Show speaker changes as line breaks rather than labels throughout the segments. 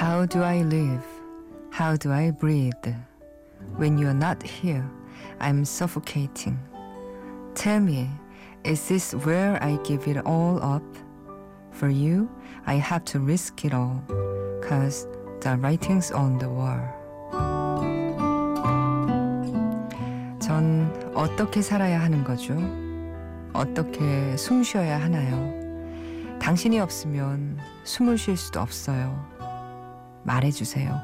How do I live? How do I breathe? When you're not here, I'm suffocating. Tell me, is this where I give it all up? For you, I have to risk it all, cause the writing's on the wall. 전 어떻게 살아야 하는 거죠? 어떻게 숨 쉬어야 하나요? 당신이 없으면 숨을 쉴 수도 없어요. 말해주세요.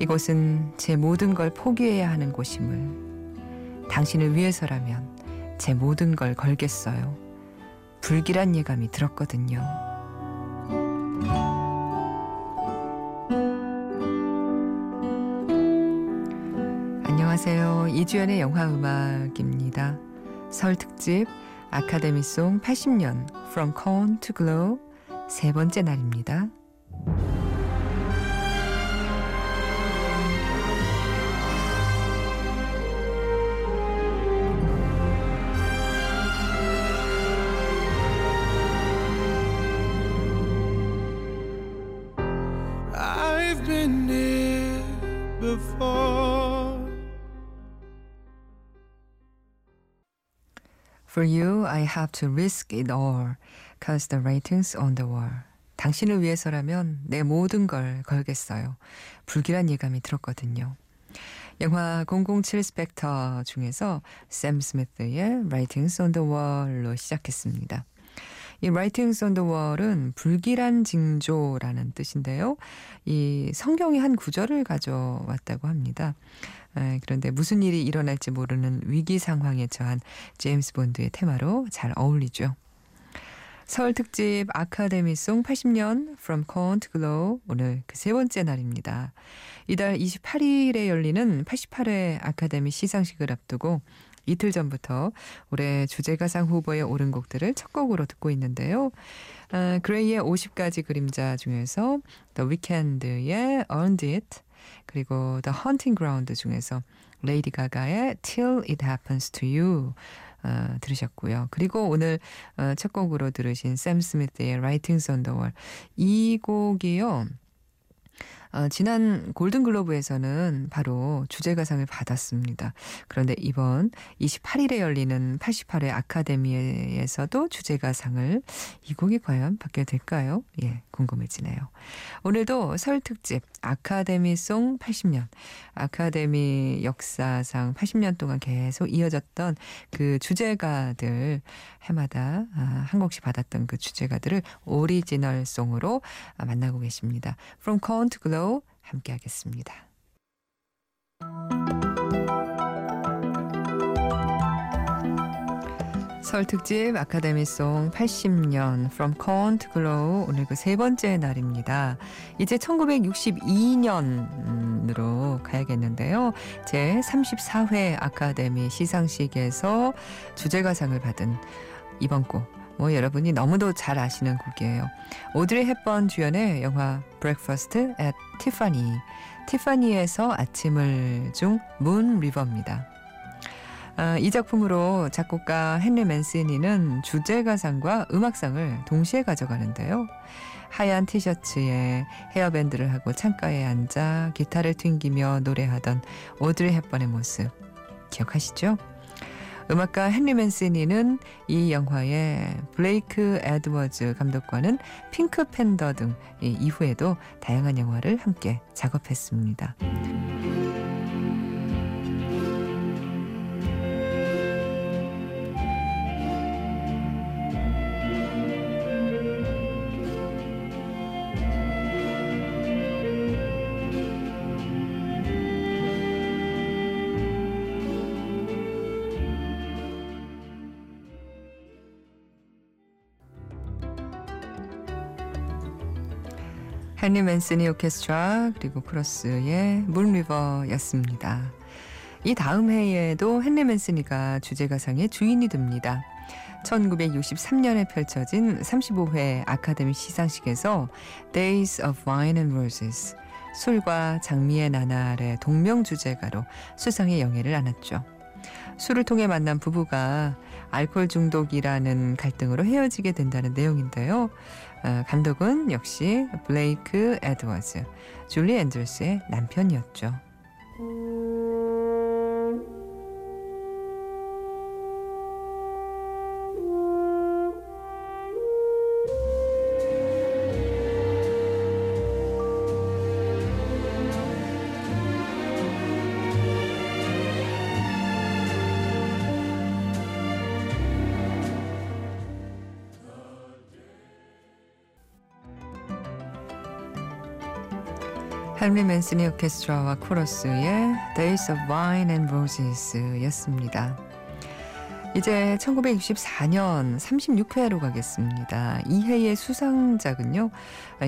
이곳은 제 모든 걸 포기해야 하는 곳임을. 당신을 위해서라면 제 모든 걸 걸겠어요. 불길한 예감이 들었거든요. 안녕하세요. 이주연의 영화 음악입니다. 설 특집 아카데미송 80년 From Corn to Glow 세 번째 날입니다. For you, I have to risk it all, cause the rating's on the wall. 당신을 위해서라면 내 모든 걸 걸겠어요. 불길한 예감이 들었거든요. 영화 007 스펙터 중에서 샘 스미스의 Writings on the Wall로 시작했습니다. 이 on the Wall은 불길한 징조라는 뜻인데요. 이 성경의 한 구절을 가져왔다고 합니다. 에, 그런데 무슨 일이 일어날지 모르는 위기 상황에 처한 제임스 본드의 테마로 잘 어울리죠. 서울 특집 아카데미송 80년 From Corn to Glow 오늘 그 세 번째 날입니다. 이달 28일에 열리는 88회 아카데미 시상식을 앞두고 이틀 전부터 올해 주제가상 후보에 오른 곡들을 첫 곡으로 듣고 있는데요. 아, 그레이의 50가지 그림자 중에서 The Weeknd의 Earned It 그리고 The Hunting Ground 중에서 레이디 가가의 Till It Happens to You 어, 들으셨고요. 그리고 오늘 어, 첫 곡으로 들으신 샘 스미스의 Writings on the Wall 이 곡이요. 어, 지난 골든글로브에서는 바로 주제가상을 받았습니다. 그런데 이번 28일에 열리는 88회 아카데미에서도 주제가상을 이 곡이 과연 받게 될까요? 예, 궁금해지네요. 오늘도 설 특집 아카데미송 80년 아카데미 역사상 80년 동안 계속 이어졌던 그 주제가들 해마다 아, 한 곡씩 받았던 그 주제가들을 오리지널 송으로 아, 만나고 계십니다. From Corn to Glow 함께 하겠습니다. 설 특집 아카데미송 80년 From Corn to Glow 오늘 그 세 번째 날입니다. 이제 1962년으로 가야겠는데요. 제 34회 아카데미 시상식에서 주제가상을 받은 이번 곡. 뭐 여러분이 너무도 잘 아시는 곡이에요. 오드리 헵번 주연의 영화 Breakfast at Tiffany. 티파니에서 아침을 중 문 리버입니다. 아, 이 작품으로 작곡가 헨리 맨시니는 주제가상과 음악상을 동시에 가져가는데요. 하얀 티셔츠에 헤어밴드를 하고 창가에 앉아 기타를 튕기며 노래하던 오드리 헵번의 모습 기억하시죠? 음악가 헨리 맨시니는 이 영화의 블레이크 에드워즈 감독과는 핑크 팬더 등 이후에도 다양한 영화를 함께 작업했습니다. 헨리 맨스니 오케스트라 그리고 크로스의 문리버였습니다. 이 다음 해에도 헨리 맨스니가 주제가상의 주인이 됩니다. 1963년에 펼쳐진 35회 아카데미 시상식에서 Days of Wine and Roses 술과 장미의 나날의 동명 주제가로 수상의 영예를 안았죠. 술을 통해 만난 부부가 알코올 중독이라는 갈등으로 헤어지게 된다는 내용인데요. 어, 감독은 역시 블레이크 에드워즈, 줄리 앤들스의 남편이었죠. 헨리 맨슨이 오케스트라와 코러스의 Days of Wine and Roses 였습니다. 이제 1964년 36회로 가겠습니다. 2회의 수상작은요.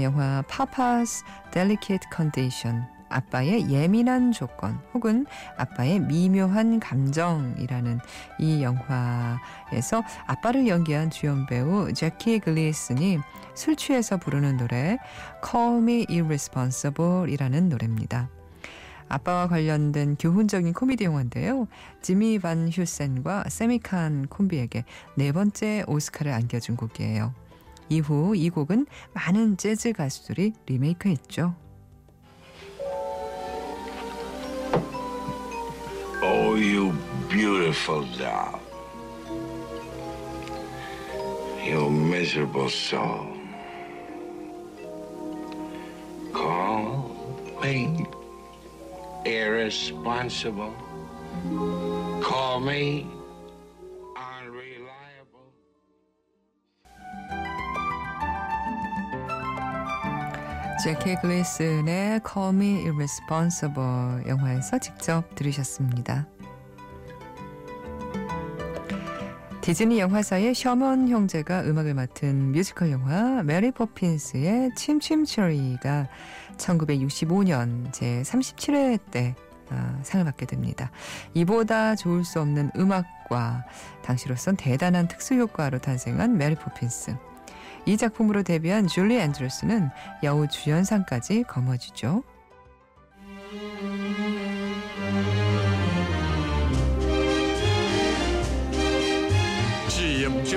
영화 Papa's Delicate Condition 아빠의 예민한 조건 혹은 아빠의 미묘한 감정이라는 이 영화에서 아빠를 연기한 주연 배우 제키 글리슨이 술 취해서 부르는 노래 Call Me Irresponsible 이라는 노래입니다. 아빠와 관련된 교훈적인 코미디 영화인데요. 지미 반 휴센과 세미칸 콤비에게 네 번째 오스카를 안겨준 곡이에요. 이후 이 곡은 많은 재즈 가수들이 리메이크했죠.
Oh, you beautiful doll. You miserable soul. Call me irresponsible. Call me.
제키 글리슨의 Call Me Irresponsible 영화에서 직접 들으셨습니다. 디즈니 영화사의 셔먼 형제가 음악을 맡은 뮤지컬 영화 메리 포핀스의 Chim Chim Cher-ee가 1965년 제 37회 때 어, 상을 받게 됩니다. 이보다 좋을 수 없는 음악과 당시로선 대단한 특수 효과로 탄생한 메리 포핀스. 이 작품으로 데뷔한 줄리 앤드루스는 여우 주연상까지 거머쥐죠.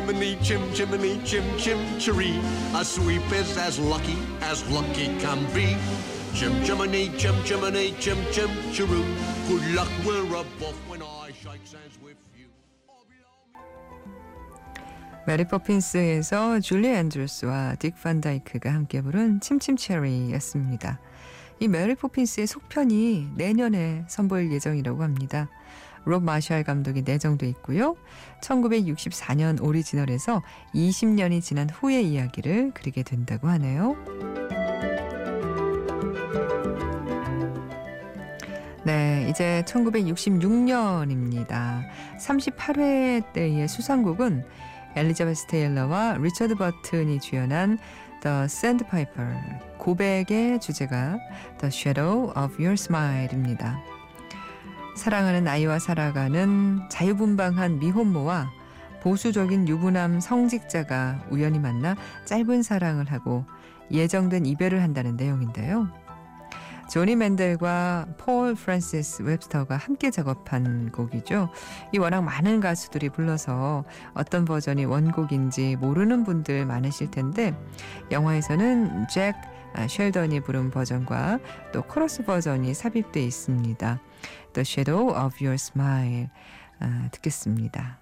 Chim chimney, chim chimney, chim chim chiree. A sweep is as lucky as lucky can be. Chim chimney, chim chimney, chim chim chiroo. Good luck, we're above when I shake hands with you.
메리 포핀스에서 줄리 앤드루스와 딕 반다이크가 함께 부른 침침체리였습니다. 이 메리 포핀스의 속편이 내년에 선보일 예정이라고 합니다. 롭 마샬 감독이 내정돼 있고요. 1964년 오리지널에서 20년이 지난 후의 이야기를 그리게 된다고 하네요. 네, 이제 1966년입니다. 38회 때의 수상곡은 엘리자베스 테일러와 리처드 버튼이 주연한 The Sandpiper 고백의 주제가 The Shadow of Your Smile입니다. 사랑하는 아이와 살아가는 자유분방한 미혼모와 보수적인 유부남 성직자가 우연히 만나 짧은 사랑을 하고 예정된 이별을 한다는 내용인데요. 조니 맨델과 폴 프란시스 웹스터가 함께 작업한 곡이죠. 이 워낙 많은 가수들이 불러서 어떤 버전이 원곡인지 모르는 분들 많으실 텐데 영화에서는 잭 쉘던이 부른 버전과 또 코러스 버전이 삽입돼 있습니다. The Shadow of Your Smile 아, 듣겠습니다.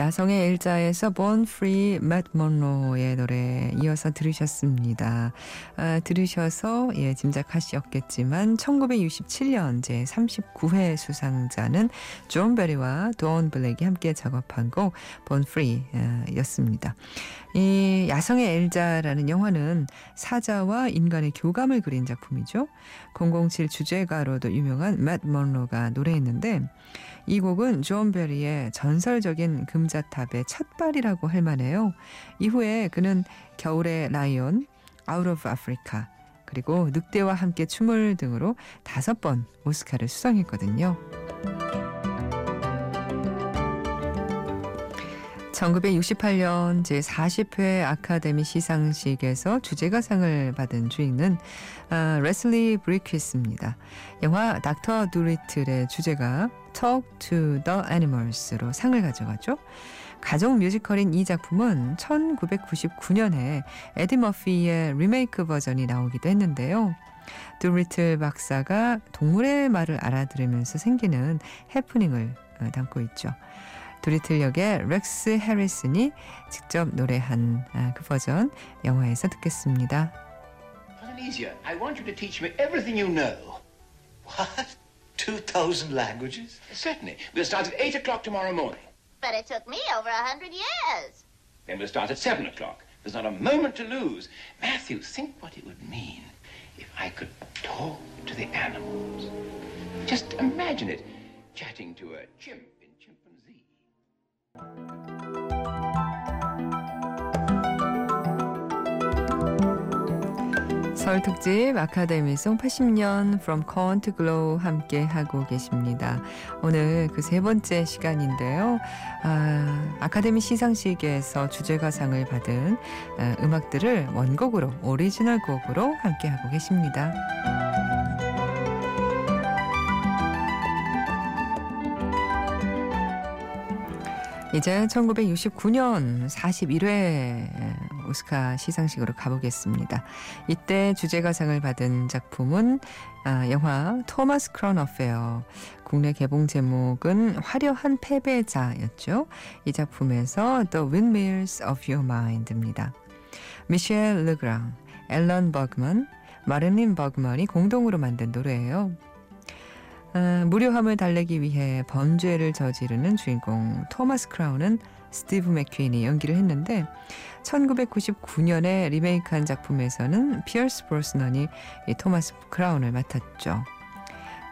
야성의 엘자에서 Born Free Matt Monro의 노래 이어서 들으셨습니다. 아, 들으셔서 예, 짐작하셨겠지만 1967년 제 39회 수상자는 존 베리와 돈 블랙이 함께 작업한 곡 Born Free 아, 였습니다. 이 야성의 엘자라는 영화는 사자와 인간의 교감을 그린 작품이죠. 007 주제가로도 유명한 맷 먼로가 노래했는데 이 곡은 존 베리의 전설적인 금자탑의 첫발이라고 할 만해요. 이후에 그는 겨울의 라이온, Out of Africa, 그리고 늑대와 함께 춤을 등으로 다섯 번 오스카를 수상했거든요. 1968년 제40회 아카데미 시상식에서 주제가상을 받은 주인은 아, 레슬리 브리커스입니다. 영화 닥터 두리틀의 주제가 Talk to the Animals로 상을 가져가죠. 가족 뮤지컬인 이 작품은 1999년에 에디 머피의 리메이크 버전이 나오기도 했는데요. 두리틀 박사가 동물의 말을 알아들으면서 생기는 해프닝을 어, 담고 있죠. 도리틀 역의 렉스 해리슨이 직접 노래한 아, 그 버전 영화에서 듣겠습니다.
Polynesia, I want you to teach me everything you know.
What? 2,000 languages?
Certainly. We'll start at 8 o'clock tomorrow morning.
But it took me over a hundred years.
Then we'll start at 7 o'clock. There's not a moment to lose. Matthew, think what it would mean if I could talk to the animals. Just imagine it chatting to a chimp in chimpanzee.
설 특집 아카데미송 80년 From Corn to Glow 함께 하고 계십니다. 오늘 그 세 번째 시간인데요. 아, 아카데미 시상식에서 주제가상을 받은 아, 음악들을 원곡으로 오리지널 곡으로 함께 하고 계십니다. 이제 1969년 41회 오스카 시상식으로 가보겠습니다. 이때 주제가상을 받은 작품은 아, 영화 토마스 크라운 Affair. 국내 개봉 제목은 화려한 패배자였죠. 이 작품에서 The Windmills of Your Mind입니다. 미셸 르그랑, 앨런 버그먼, 마릴린 버그먼이 공동으로 만든 노래예요. 아, 무료함을 달래기 위해 범죄를 저지르는 주인공 토마스 크라운은 스티브 맥퀸이 연기를 했는데 1999년에 리메이크한 작품에서는 피어스 브로스넌이 이 토마스 크라운을 맡았죠.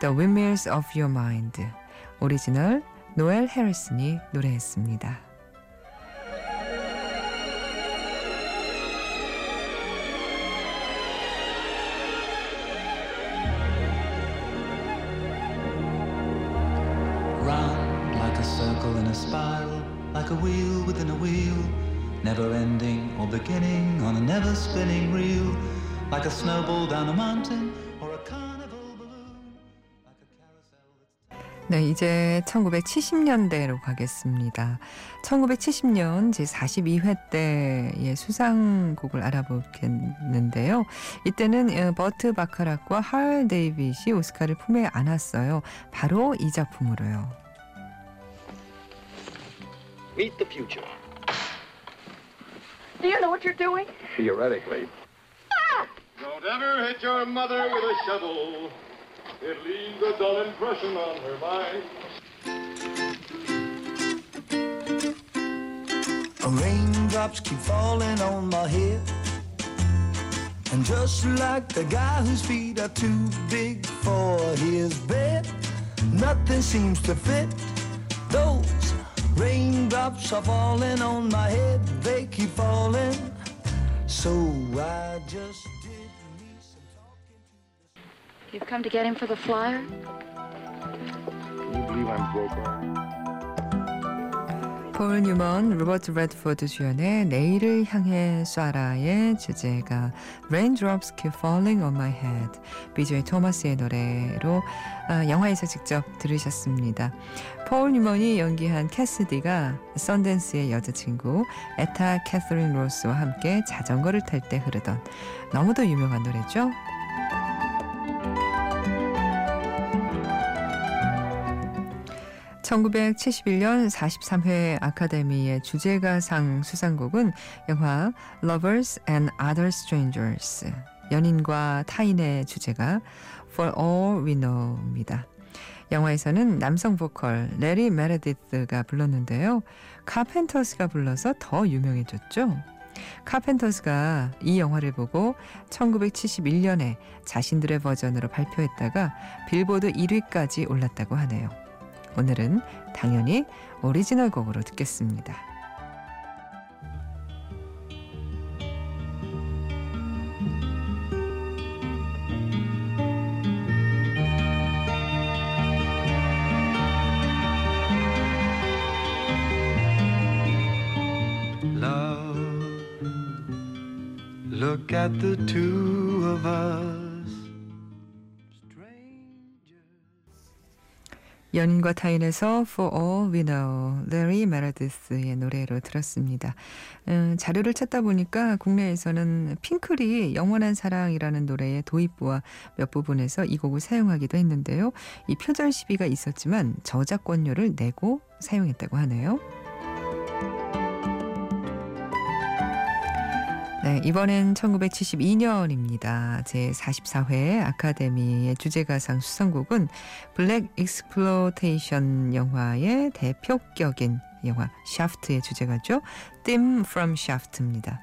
The Windmills of Your Mind 오리지널 노엘 해리슨이 노래했습니다.
Spiral, like a wheel within a wheel, never ending or beginning on a never spinning reel, like a snowball down a mountain or a carnival balloon, like a carousel that's.
네, 이제 1970년대로 가겠습니다. 1970년 제 42회 때의 수상곡을 알아보겠는데요. 이때는 어, 버트 바카락과 할 데이빗이 오스카를 품에 안았어요. 바로 이 작품으로요.
Meet the future.
Do you know what you're doing?
Theoretically. Ah!
Don't ever hit your mother with a shovel. It leaves a dull impression on her mind.
Raindrops keep falling on my head. And just like the guy whose feet are too big for his bed, nothing seems to fit. Those raindrops are falling on my head, they keep falling. So I just did me some talking.
You've come to get him for the flyer?
Can you believe I'm broke?
폴 뉴먼, 로버트 레드포드 주연의 내일을 향해 쏴라의 주제가 Raindrops Keep Falling on My Head 비조의 토마스의 노래로 아, 영화에서 직접 들으셨습니다. 폴 뉴먼이 연기한 캐스디가 썬댄스의 여자친구 에타 캐서린 로스와 함께 자전거를 탈 때 흐르던 너무도 유명한 노래죠. 1971년 43회 아카데미의 주제가상 수상곡은 영화 Lovers and Other Strangers 연인과 타인의 주제가 For All We Know입니다. 영화에서는 남성 보컬 레리 메르디스가 불렀는데요. 카펜터스가 불러서 더 유명해졌죠. 카펜터스가 이 영화를 보고 1971년에 자신들의 버전으로 발표했다가 빌보드 1위까지 올랐다고 하네요. 오늘은 당연히 오리지널 곡으로 듣겠습니다.
Love, look at the two of us.
연인과 타인에서 For All We Know, 레리 메르디스의 노래로 들었습니다. 음, 자료를 찾다 보니까 국내에서는 핑클이 영원한 사랑이라는 노래의 도입부와 몇 부분에서 이 곡을 사용하기도 했는데요. 이 표절 시비가 있었지만 저작권료를 내고 사용했다고 하네요. 네, 이번엔 1972년입니다. 제44회 아카데미의 주제가상 수상곡은 Blaxploitation 영화의 대표격인 영화 샤프트의 주제가죠. Theme from Shaft입니다.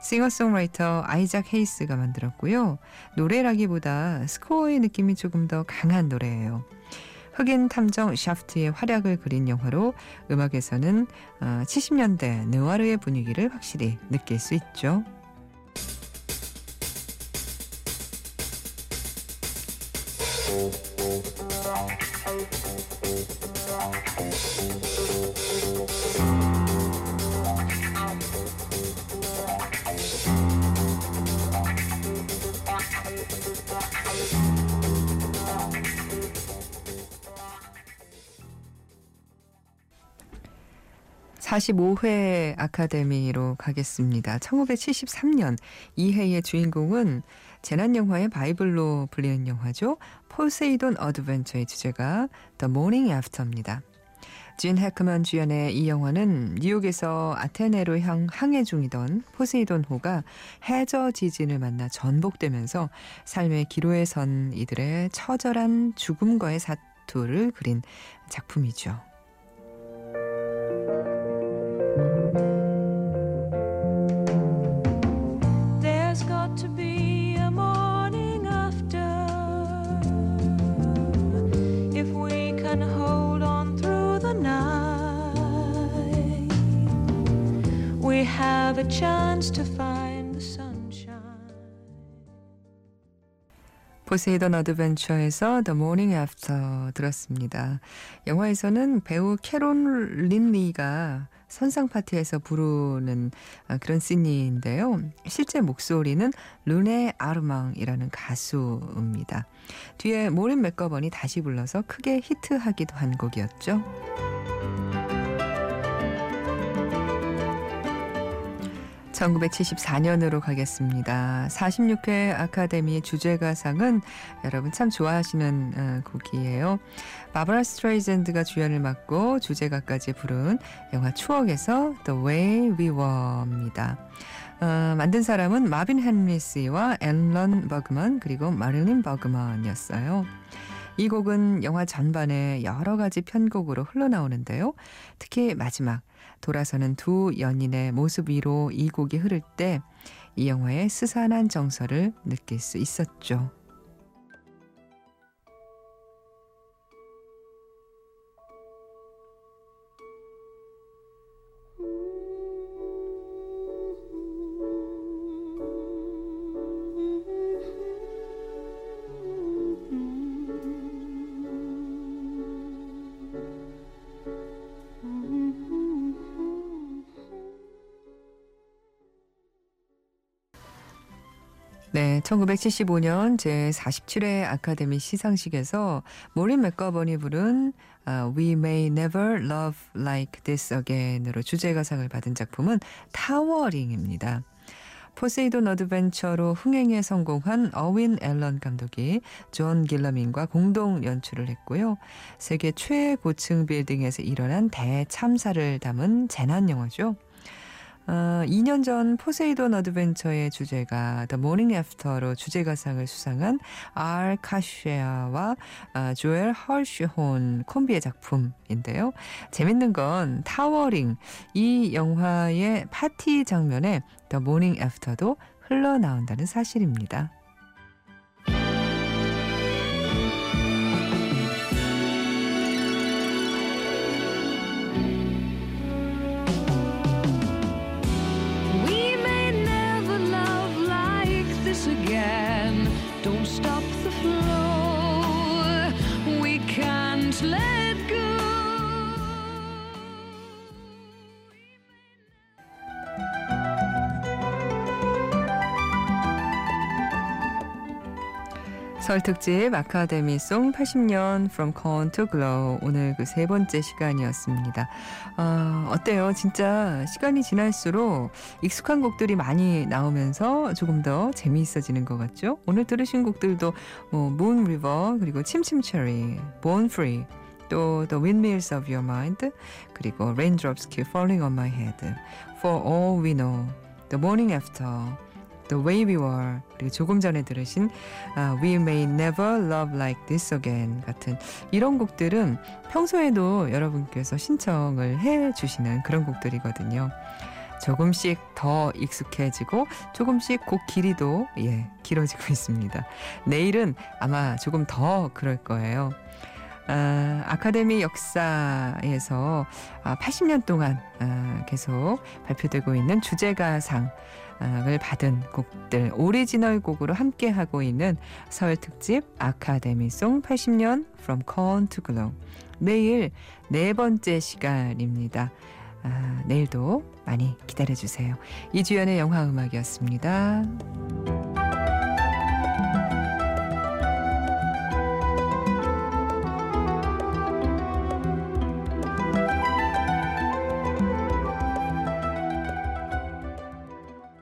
싱어송라이터 아이작 헤이스가 만들었고요. 노래라기보다 스코어의 느낌이 조금 더 강한 노래예요. 흑인 탐정 샤프트의 활약을 그린 영화로 음악에서는 70년대 느와르의 분위기를 확실히 느낄 수 있죠. 45회 아카데미로 가겠습니다. 1973년 이 해의 주인공은 재난 영화의 바이블로 불리는 영화죠. 포세이돈 Adventure의 주제가 The Morning After입니다. 진 해크만 주연의 이 영화는 뉴욕에서 아테네로 향 항해 중이던 포세이돈호가 해저 지진을 만나 전복되면서 삶의 기로에 선 이들의 처절한 죽음과의 사투를 그린 작품이죠. Have a chance to find the sunshine. 포세이돈 어드벤처에서 The Morning After 들었습니다. 영화에서는 배우 캐롤 린리가 선상 파티에서 부르는 그런 씬인데요. 실제 목소리는 르네 아르망이라는 가수입니다. 뒤에 모린 맥거번이 다시 불러서 크게 히트하기도 한 곡이었죠. 1974년으로 가겠습니다. 46회 아카데미 주제가상은 여러분 참 좋아하시는 어, 곡이에요. 바브라 스트레이젠드가 주연을 맡고 주제가까지 부른 영화 추억에서 The Way We Were입니다. 어, 만든 사람은 마빈 헨리스와 앨런 버그먼 그리고 마릴린 버그먼이었어요. 이 곡은 영화 전반에 여러 가지 편곡으로 흘러나오는데요. 특히 마지막 돌아서는 두 연인의 모습 위로 이 곡이 흐를 때 이 영화의 스산한 정서를 느낄 수 있었죠. 네, 1975년 제47회 아카데미 시상식에서 모린 맥거번이 부른 We May Never Love Like This Again으로 주제가상을 받은 작품은 타워링입니다. 포세이돈 어드벤처로 흥행에 성공한 어윈 앨런 감독이 존 길러민과 공동 연출을 했고요. 세계 최고층 빌딩에서 일어난 대참사를 담은 재난 영화죠. 어, 2년 전 포세이돈 어드벤처의 주제가 The Morning After로 주제가상을 수상한 알 카샤와 어, 조엘 허쉬혼 콤비의 작품인데요. 재밌는 건 타워링 이 영화의 파티 장면에 The Morning After도 흘러나온다는 사실입니다. 설 특집 아카데미송 80년 From Corn to Glow 오늘 그 세 번째 시간이었습니다. 어, 어때요? 진짜 시간이 지날수록 익숙한 곡들이 많이 나오면서 조금 더 재미있어지는 것 같죠? 오늘 들으신 곡들도 뭐 Moon River 그리고 침침 체리, Born Free 또 The Windmills of Your Mind 그리고 Raindrops Keep Falling on My Head For All We Know The Morning After The Way We Were 그리고 조금 전에 들으신 uh, We May Never Love Like This Again 같은 이런 곡들은 평소에도 여러분께서 신청을 해 주시는 그런 곡들이거든요. 조금씩 더 익숙해지고 조금씩 곡 길이도 예 길어지고 있습니다. 내일은 아마 조금 더 그럴 거예요. 아, 아카데미 역사에서 아, 80년 동안 아, 계속 발표되고 있는 주제가상 을 받은 곡들 오리지널 곡으로 함께 하고 있는 설 특집 아카데미송 80년 From Corn to Glow 내일 네 번째 시간입니다. 아, 내일도 많이 기다려 주세요. 이주연의 영화 음악이었습니다.